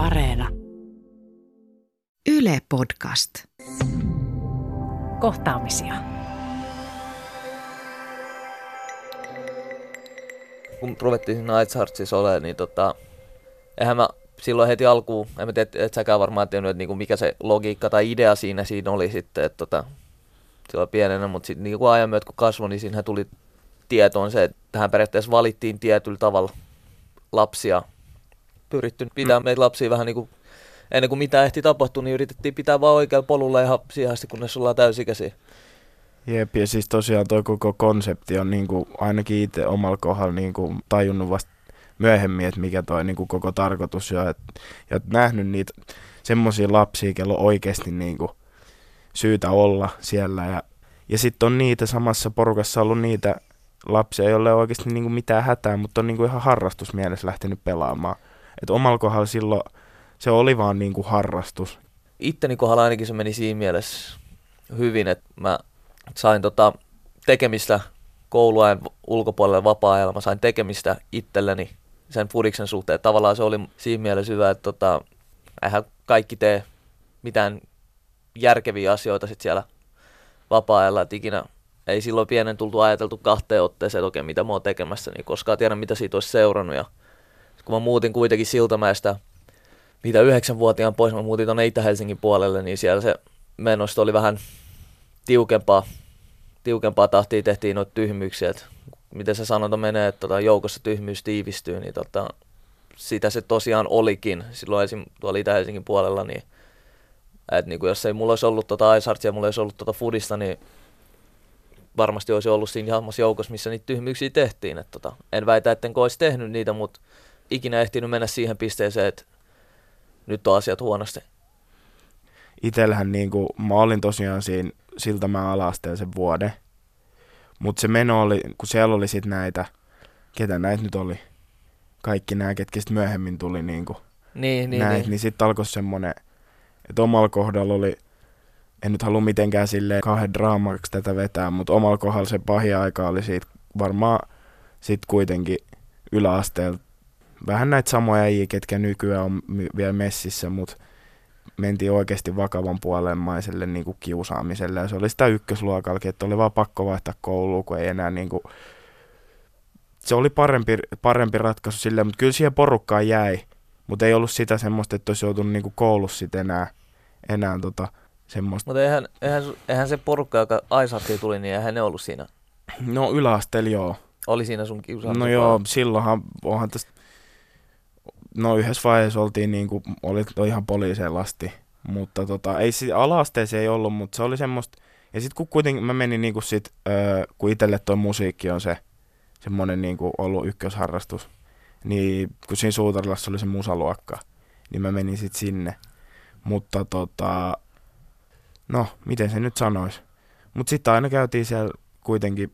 Areena. Yle Podcast. Kohtaamisia. kun ruvettiin siinä Night Heartsissa olemaan, niin tota, eihän mä silloin heti alkuun, en mä tiedä, et säkään varmaan tiennyt, että niinku mikä se logiikka tai idea siinä, siinä oli sitten, että tota, silloin pienenä, mutta sitten niinku ajan myötä kun kasvoi, niin siinähän tuli tietoon se, että tähän periaatteessa valittiin tietyllä tavalla lapsia, pyritty pitää mm. meitä lapsia vähän niin kuin, ennen kuin mitä ehti tapahtua, niin yritettiin pitää vaan oikealla polulla ihan siihen asti, kunnes ollaan täysikäisiä. Jep, ja siis tosiaan toi koko konsepti on niin kuin, ainakin itse omalla kohdalla niin kuin, tajunnut vasta myöhemmin, että mikä toi niin kuin, koko tarkoitus on. Et, ja nähnyt niitä semmoisia lapsia, kello oikeasti niin kuin, syytä olla siellä. Ja, ja sitten on niitä samassa porukassa ollut niitä lapsia, joille ei ole oikeasti niin kuin, mitään hätää, mutta on niin kuin, ihan harrastusmielessä lähtenyt pelaamaan. Et omalla kohdalla silloin se oli vaan niin kuin, harrastus. Itteni kohdalla ainakin se meni siinä mielessä hyvin, että mä sain tota tekemistä kouluajan ulkopuolelle vapaa-ajalla, mä sain tekemistä itselleni sen fudiksen suhteen. Tavallaan se oli siinä mielessä hyvä, että tota, eihän kaikki tee mitään järkeviä asioita sit siellä vapaa-ajalla, että ikinä ei silloin pienen tultu ajateltu kahteen otteeseen, että okei, mitä mä oon tekemässä, niin koskaan tiedä, mitä siitä olisi seurannut. Ja kun mä muutin kuitenkin Siltamäestä, mitä yhdeksänvuotiaan pois, mä muutin tuonne Itä-Helsingin puolelle, niin siellä se menosta oli vähän tiukempaa, tiukempaa tahtia tehtiin noita tyhmyyksiä, että miten se sanonta menee, että tota, joukossa tyhmyys tiivistyy, niin tota, sitä se tosiaan olikin silloin esim. tuolla Itä-Helsingin puolella, niin että niin kuin jos ei mulla olisi ollut tota ja mulla olisi ollut tota Fudista, niin varmasti olisi ollut siinä samassa joukossa, missä niitä tyhmyyksiä tehtiin. Et tota, en väitä, etten olisi tehnyt niitä, mutta ikinä ehtinyt mennä siihen pisteeseen, että nyt on asiat huonosti. Itellähän niin kuin, mä olin tosiaan siinä Siltamäen alasteen sen vuoden. Mutta se meno oli, kun siellä oli sitten näitä, ketä näitä nyt oli, kaikki nämä, ketkä sitten myöhemmin tuli niinku niin, niin, näitä, niin. niin sitten alkoi semmoinen, että omalla kohdalla oli, en nyt halua mitenkään sille kahden draamaksi tätä vetää, mutta omalla kohdalla se pahin aika oli siitä varmaan sitten kuitenkin yläasteella. Vähän näitä samoja äijiä, ketkä nykyään on vielä messissä, mutta mentiin oikeasti vakavan puolenmaiselle niin kuin kiusaamiselle. Ja se oli sitä ykkösluokallakin, että oli vaan pakko vaihtaa koulua, kun ei enää niin kuin... Se oli parempi, parempi ratkaisu silleen, mutta kyllä siihen porukkaan jäi. Mutta ei ollut sitä semmoista, että olisi joutunut niin kuin koulussa sitten enää, enää tota, semmoista. Mutta eihän, eihän, eihän, se porukka, joka Aisartiin tuli, niin eihän ne ollut siinä. No yläasteella joo. Oli siinä sun kiusaamisen No joo, silloinhan onhan tästä no yhdessä vaiheessa oltiin niin kuin, oli ihan poliiseen lasti, mutta tota, ei siis alasteeseen ei ollut, mutta se oli semmoista, ja sitten kun kuitenkin mä menin niin kuin sit, öö, kun itselle toi musiikki on se semmoinen niin kuin ollut ykkösharrastus, niin kun siinä Suutarilassa oli se musaluokka, niin mä menin sitten sinne. Mutta tota, no, miten se nyt sanois. Mutta sitten aina käytiin siellä kuitenkin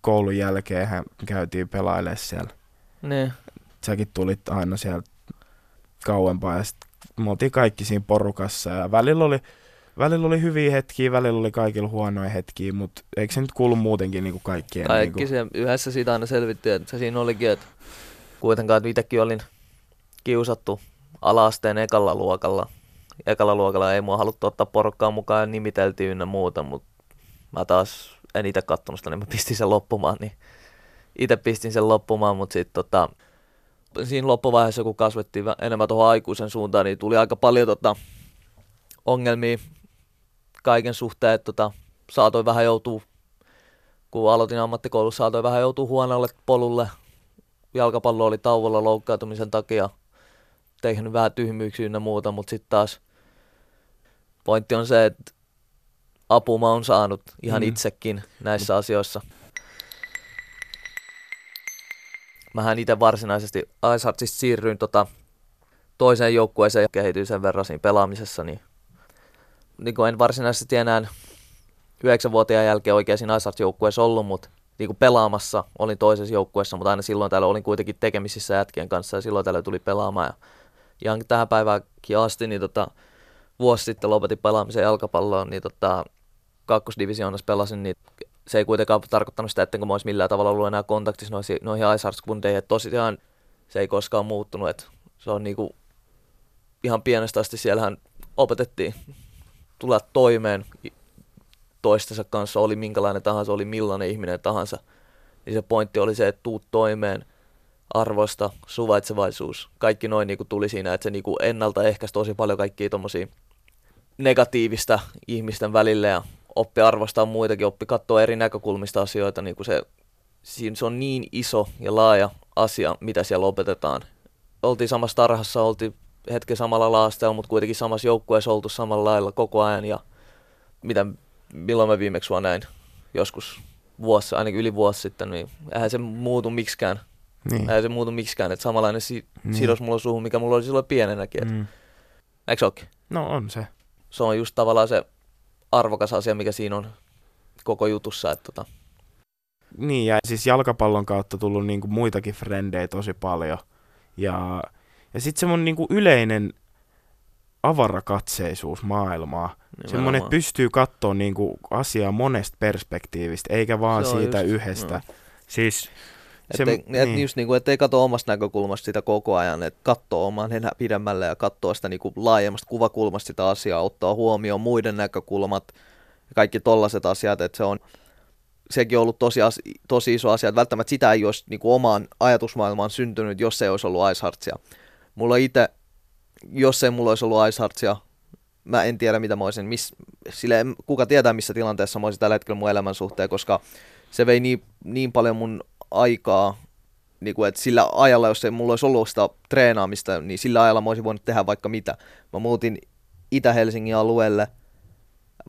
koulun jälkeen, käytiin pelailemaan siellä. Ne. Säkin tulit aina sieltä kauempaa ja sitten me oltiin kaikki siinä porukassa ja välillä oli, välillä oli hyviä hetkiä, välillä oli kaikilla huonoja hetkiä, mutta eikö se nyt kuulu muutenkin niin kuin kaikkien? Kaikki niin kuin... se, yhdessä siitä aina selvitti, että se siinä olikin, että kuitenkaan että itsekin olin kiusattu alaasteen ekalla luokalla. Ekalla luokalla ei mua haluttu ottaa porukkaa mukaan ja nimiteltiin ynnä muuta, mutta mä taas en itse kattonut sitä, niin mä pistin sen loppumaan, niin itse pistin sen loppumaan, mutta sitten tota, siinä loppuvaiheessa, kun kasvettiin enemmän tuohon aikuisen suuntaan, niin tuli aika paljon tota, ongelmia kaiken suhteen, että tota, saatoin vähän joutua, kun aloitin ammattikoulussa, saatoin vähän joutua huonolle polulle. Jalkapallo oli tauolla loukkaantumisen takia, tehnyt vähän tyhmyyksiä ja muuta, mutta sitten taas pointti on se, että apua mä oon saanut ihan mm. itsekin näissä asioissa. Mähän itse varsinaisesti Aisartsista siirryin tota toiseen joukkueeseen ja kehityin sen verran siinä pelaamisessa, niin, niin kuin en varsinaisesti enää yhdeksänvuotiaan jälkeen oikein siinä Aisarts-joukkueessa ollut, mutta niin kuin pelaamassa olin toisessa joukkueessa, mutta aina silloin täällä olin kuitenkin tekemisissä jätkien kanssa ja silloin täällä tuli pelaamaan. Ja ihan tähän päiväänkin asti, niin tota, vuosi sitten lopetin pelaamisen jalkapalloon, niin tota, kakkosdivisioonassa pelasin, niin se ei kuitenkaan tarkoittanut sitä, että mä olisi millään tavalla ollut enää kontaktissa noihin, noihin Aisarskundeihin. Että tosiaan se ei koskaan muuttunut. Että se on niinku ihan pienestä asti siellähän opetettiin tulla toimeen toistensa kanssa, oli minkälainen tahansa, oli millainen ihminen tahansa. Niin se pointti oli se, että tuut toimeen, arvosta, suvaitsevaisuus, kaikki noin niin kuin tuli siinä, että se niin kuin ennaltaehkäisi tosi paljon kaikkia tommosia negatiivista ihmisten välillä ja oppi arvostaa muitakin, oppi katsoa eri näkökulmista asioita, niin kuin se, siinä se on niin iso ja laaja asia, mitä siellä opetetaan. Oltiin samassa tarhassa, oltiin hetken samalla laasteella, mutta kuitenkin samassa joukkueessa oltu samalla lailla koko ajan ja mitä, milloin mä viimeksi sua näin, joskus vuosi, ainakin yli vuosi sitten, niin eihän se muutu miksikään. Niin. Eihän se muutu miksikään, että samanlainen si- niin. sidos mulla on suhun, mikä mulla oli silloin pienenäkin. Mm. Eikö se? No on se. Se on just tavallaan se arvokas asia, mikä siinä on koko jutussa. Että tota. Niin, ja siis jalkapallon kautta tullut niinku muitakin frendejä tosi paljon. Ja, ja sitten semmoinen niinku yleinen avarakatseisuus maailmaa. Semmoinen, että pystyy katsoa niinku asiaa monesta perspektiivistä, eikä vaan siitä just, yhdestä. No. Siis se, ettei, niin. et just niin kuin, ettei katso omasta näkökulmasta sitä koko ajan, että katsoo oman pidemmälle ja katsoo sitä niin kuin laajemmasta kuvakulmasta sitä asiaa, ottaa huomioon muiden näkökulmat ja kaikki tollaiset asiat, että se on sekin on ollut tosi, tosi iso asia, että välttämättä sitä ei olisi niin kuin omaan ajatusmaailmaan syntynyt, jos ei olisi ollut Iceheartsia. Mulla itse, jos ei mulla olisi ollut Iceheartsia, mä en tiedä mitä mä olisin, miss, sille, kuka tietää missä tilanteessa mä olisin tällä hetkellä mun elämän suhteen, koska se vei niin, niin paljon mun aikaa, niin kuin, että sillä ajalla, jos ei mulla olisi ollut sitä treenaamista, niin sillä ajalla mä olisin voinut tehdä vaikka mitä. Mä muutin Itä-Helsingin alueelle,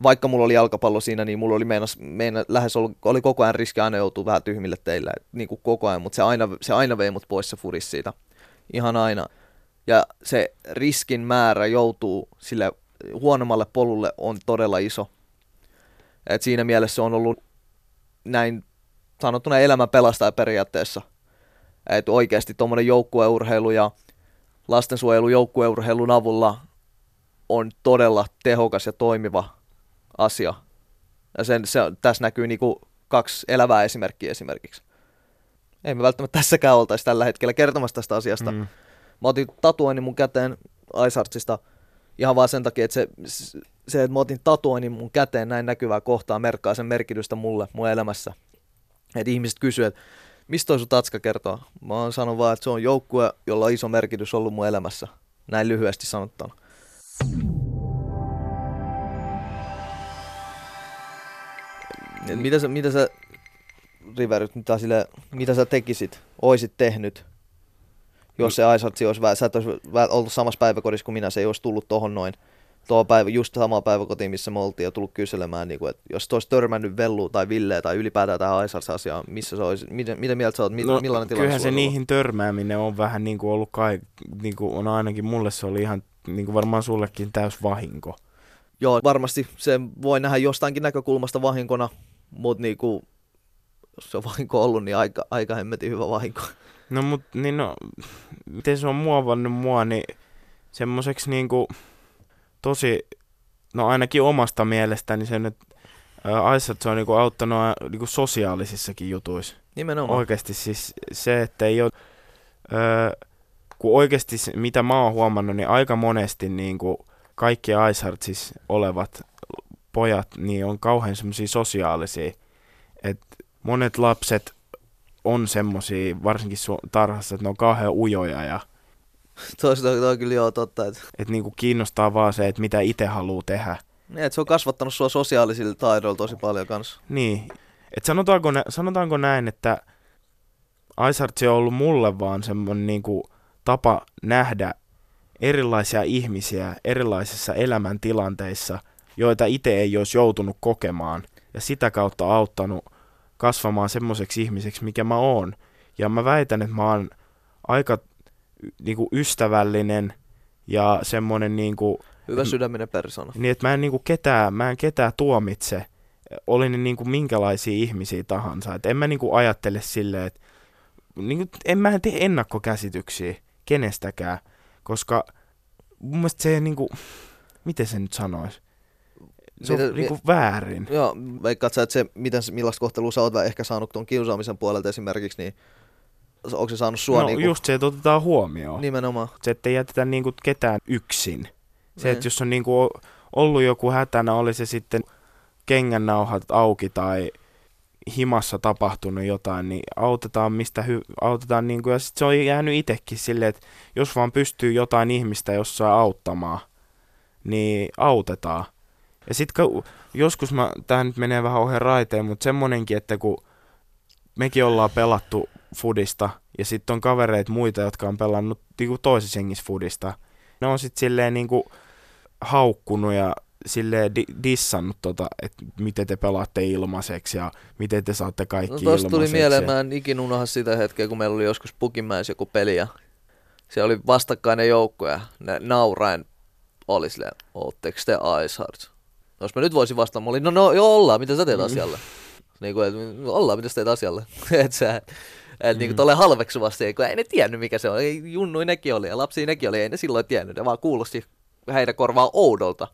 vaikka mulla oli jalkapallo siinä, niin mulla oli meinas, meina, lähes oli, oli koko ajan riski aina joutua vähän tyhmille teille, niin kuin koko ajan, mutta se aina, se aina vei mut pois se furis siitä. Ihan aina. Ja se riskin määrä joutuu sille huonommalle polulle on todella iso. Et siinä mielessä se on ollut näin sanottuna elämän pelastaja periaatteessa. Että oikeasti tuommoinen joukkueurheilu ja lastensuojelu joukkueurheilun avulla on todella tehokas ja toimiva asia. Ja sen, se, tässä näkyy niinku kaksi elävää esimerkkiä esimerkiksi. Ei me välttämättä tässäkään oltaisi tällä hetkellä kertomassa tästä asiasta. Mm. Mä otin tatuoinnin mun käteen Iceartsista ihan vaan sen takia, että se, se, että mä otin tatuoinnin mun käteen näin näkyvää kohtaa merkkaa sen merkitystä mulle mun elämässä. Että ihmiset kysyvät, että mistä toi sun tatska kertoo? Mä oon sanonut vaan, että se on joukkue, jolla on iso merkitys ollut mun elämässä. Näin lyhyesti sanottuna. mitä sä, mitä sä Riveryt, mitä, sille, mitä sä tekisit, oisit tehnyt, jos se Aisartsi olisi, sä et olisi ollut samassa päiväkodissa kuin minä, se ei olisi tullut tohon noin tuo päivä, just samaa päiväkotiin, missä me oltiin ja tullut kyselemään, niin kuin, että jos olisi törmännyt Vellu tai Ville tai ylipäätään tähän Aisars-asiaan, missä se olisi, miten, miten mieltä sä oot, no, millainen tilanne Kyllähän se niihin ollut? törmääminen on vähän niin kuin ollut kai, niin kuin on ainakin mulle se oli ihan niin kuin varmaan sullekin täys vahinko. Joo, varmasti se voi nähdä jostainkin näkökulmasta vahinkona, mutta niin kuin, jos se on vahinko ollut, niin aika, aika hemmetin hyvä vahinko. No mut niin no, miten se on muovannut mua, niin semmoiseksi niinku, tosi, no ainakin omasta mielestäni sen, että Aissat se on niinku auttanut niinku sosiaalisissakin jutuissa. Nimenomaan. Oikeasti siis se, että ei ole, öö, kun oikeasti mitä mä oon huomannut, niin aika monesti niinku kaikki Iceheartsissa olevat pojat niin on kauhean semmoisia sosiaalisia, että monet lapset on semmoisia, varsinkin tarhassa, että ne on kauhean ujoja ja Toista on kyllä joo totta. Että et niinku kiinnostaa vaan se, että mitä itse haluaa tehdä. Niin, että se on kasvattanut sua sosiaalisilla taidoilla tosi paljon kanssa. Niin. Et sanotaanko, sanotaanko näin, että Aisartsi on ollut mulle vaan semmoinen niinku tapa nähdä erilaisia ihmisiä erilaisissa elämäntilanteissa, joita itse ei olisi joutunut kokemaan. Ja sitä kautta auttanut kasvamaan semmoiseksi ihmiseksi, mikä mä oon. Ja mä väitän, että mä oon aika niinku ystävällinen ja semmoinen niinku, Hyvä sydäminen persona. Niin, että mä en niinku ketään, mä en ketään tuomitse, oli ne niinku minkälaisia ihmisiä tahansa. Et en mä niinku ajattele silleen, että niinku, en mä tee ennakkokäsityksiä kenestäkään, koska mun mielestä se niinku, miten se nyt sanoisi? Se on Mitä, niinku väärin. Joo, veikkaat sä, että se, miten, millaista kohtelua sä oot ehkä saanut tuon kiusaamisen puolelta esimerkiksi, niin onko se saanut sua no niinku, just se, että otetaan huomioon. nimenomaan. Se, että ei jätetä niinku ketään yksin. Se, Niin. että jos on niinku o- ollut joku hätänä, oli se sitten kengännauhat auki tai himassa tapahtunut jotain, niin autetaan mistä hy- autetaan niinku, ja sit se on jäänyt itsekin silleen, että jos vaan pystyy jotain ihmistä jossain auttamaan, niin autetaan. Ja sitten joskus mä, tää nyt menee vähän ohi raiteen, mutta semmonenkin, että kun mekin ollaan pelattu fudista, ja sitten on kavereita muita, jotka on pelannut niinku toisessa jengissä fudista, ne on sitten silleen niinku haukkunut ja silleen di- dissannut tota, että miten te pelaatte ilmaiseksi ja miten te saatte No kaikki tuli ilmaiseksi. mieleen, ja- mä en ikin unohda sitä hetkeä, kun meillä oli joskus Pukimäessä joku peli ja siellä oli vastakkainen joukko ja ne nauraen oli silleen, ootteko te Iceheart? Jos mä nyt voisin vastata, mä olin, no, no joo ollaan, mitä sä teet Mm. Niin kuin, että ollaan, mitä teet asialle? et sä, et niin kuin Mm. tolle halveksuvasti, kun ei ne tiennyt mikä se on. Ei, junnui nekin oli ja lapsia nekin oli, ei ne silloin tiennyt. Ne vaan kuulosti heidän korvaan oudolta.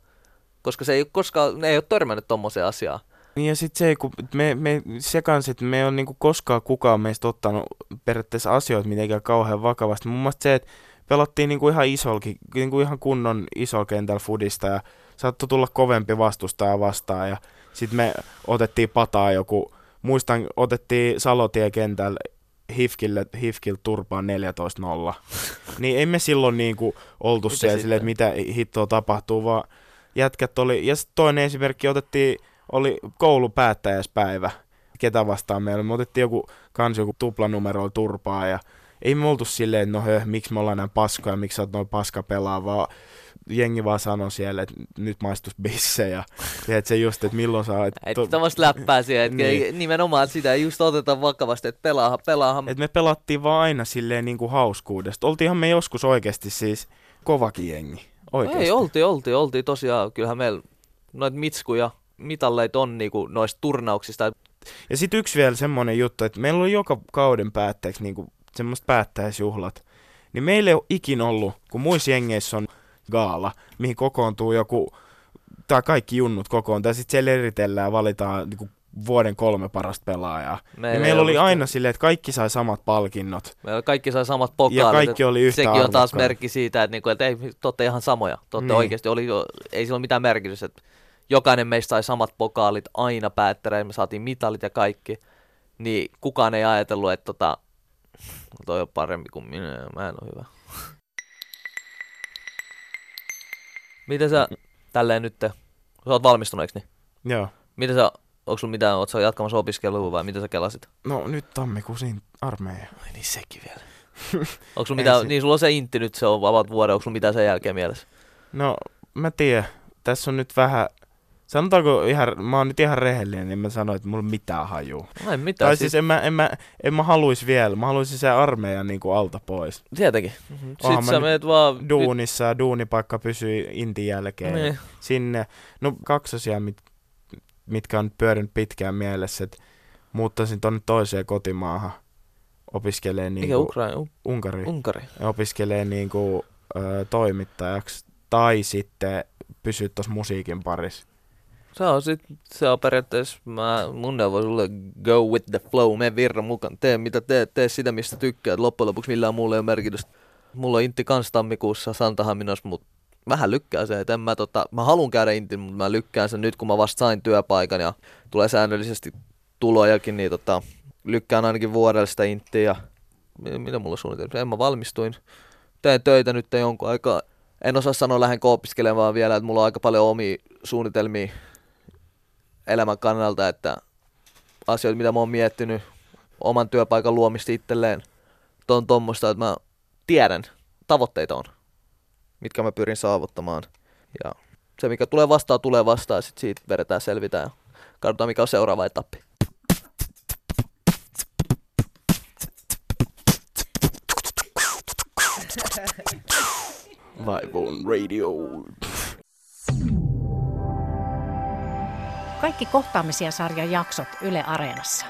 Koska se ei ole koskaan, ne ei ole törmännyt tommoseen asiaan. Niin ja sitten se, kun me, me, se kanssa, että me ei ole niinku koskaan kukaan meistä ottanut periaatteessa asioita mitenkään kauhean vakavasti. Mun mielestä se, että pelattiin niinku ihan isolki, niinku ihan kunnon isolla kentällä fudista ja saattoi tulla kovempi vastustaja vastaan ja sitten me otettiin pataa joku, muistan, otettiin Salotie kentällä Hifkille, Hifkille turpaan 14-0. niin ei me silloin niinku oltu Mitä siellä silleen, että mitä hittoa tapahtuu, vaan jätkät oli, ja sitten toinen esimerkki otettiin, oli koulupäättäjäispäivä, ketä vastaan meillä, me otettiin joku kans joku tuplanumero turpaa ja ei me oltu silleen, että no höh, miksi me ollaan näin paskoja, miksi sä oot noin paska pelaa, vaan jengi vaan sanoi siellä, että nyt maistus bisse ja tiedät se just, että milloin oot... Että tämmöistä läppää siihen, että Niin. nimenomaan sitä just oteta vakavasti, että pelaahan, pelaahan. Et me pelattiin vaan aina silleen niin kuin hauskuudesta. Oltiinhan me joskus oikeasti siis kovakin jengi. Oikeasti. Ei, oltiin, oltiin, oltiin tosiaan. Kyllähän meillä noita mitskuja, mitalleita on niinku noista turnauksista. Ja sitten yksi vielä semmoinen juttu, että meillä oli joka kauden päätteeksi niinku semmoista päättäjäisjuhlat. Niin meillä ei ole ikin ollut, kun muissa jengeissä on gaala, mihin kokoontuu joku, tai kaikki junnut kokoontuu, ja sitten siellä eritellään ja valitaan niinku vuoden kolme parasta pelaajaa. Meillä, ei meillä oli ollut- aina silleen, että kaikki sai samat palkinnot. Meillä kaikki sai samat pokaalit. Ja kaikki oli yhtä Sekin on taas merkki siitä, että, niinku, että ei, te olette ihan samoja. Te olette Niin. oikeasti, oli, ei sillä ole mitään merkitystä. Että jokainen meistä sai samat pokaalit aina päättäreen, me saatiin mitalit ja kaikki. Niin kukaan ei ajatellut, että tota, toi on parempi kuin minä, mä en ole hyvä. Miten sä tälleen nyt, sä oot valmistunut, eikö niin? Joo. Miten sä, onko sulla mitään, oot sä jatkamassa opiskelua vai mitä sä kelasit? No nyt tammikuussa siinä armeija. Ai niin sekin vielä. onko sulla mitään, niin sulla on se intti nyt, se on vapaat vuoden, onko sulla mitään sen jälkeen mielessä? No, mä tiedän. Tässä on nyt vähän... Sanotaanko ihan, mä oon nyt ihan rehellinen, niin mä sanoin, että mulla mitään hajua. No ei mitään, Tai siis, siis en mä, en mä, en mä haluis vielä, mä haluaisin sen armeijan niinku alta pois. tietenkin. Oonhan Sitten sä meet vaan... Duunissa ja duunipaikka pysyy intin jälkeen. Niin. Sinne, no kaksi asiaa, mit, mitkä on nyt pyörinyt pitkään mielessä, että muuttaisin tonne toiseen kotimaahan opiskelee niinku, Ukraina? Un- Unkari, Unkari. opiskelee niinku, ö, toimittajaksi tai sitten pysyä tuossa musiikin parissa. Se on sit, se on periaatteessa, mä, mun neuvo sulle, go with the flow, mene virran mukaan, tee mitä teet, tee sitä mistä tykkäät, loppujen lopuksi millään muulla ei ole merkitystä. Mulla on intti kans tammikuussa Santahaminassa, mut vähän lykkää se, että mä tota, mä haluan käydä intin, mutta mä lykkään sen nyt kun mä vasta sain työpaikan ja tulee säännöllisesti tulojakin, niin tota, lykkään ainakin vuodelle sitä inttiä ja mi- mitä mulla on suunniteltu, en mä valmistuin, teen töitä nyt jonkun aikaa, en osaa sanoa lähden opiskelemaan vielä, että mulla on aika paljon omia suunnitelmia elämän kannalta, että asioita, mitä mä oon miettinyt, oman työpaikan luomista itselleen, on tuommoista, että mä tiedän, tavoitteita on, mitkä mä pyrin saavuttamaan. Ja se, mikä tulee vastaan, tulee vastaan, ja sit siitä vedetään, selvitään ja katsotaan, mikä on seuraava etappi. Live on radio. Kaikki kohtaamisia sarjan jaksot Yle Areenassa.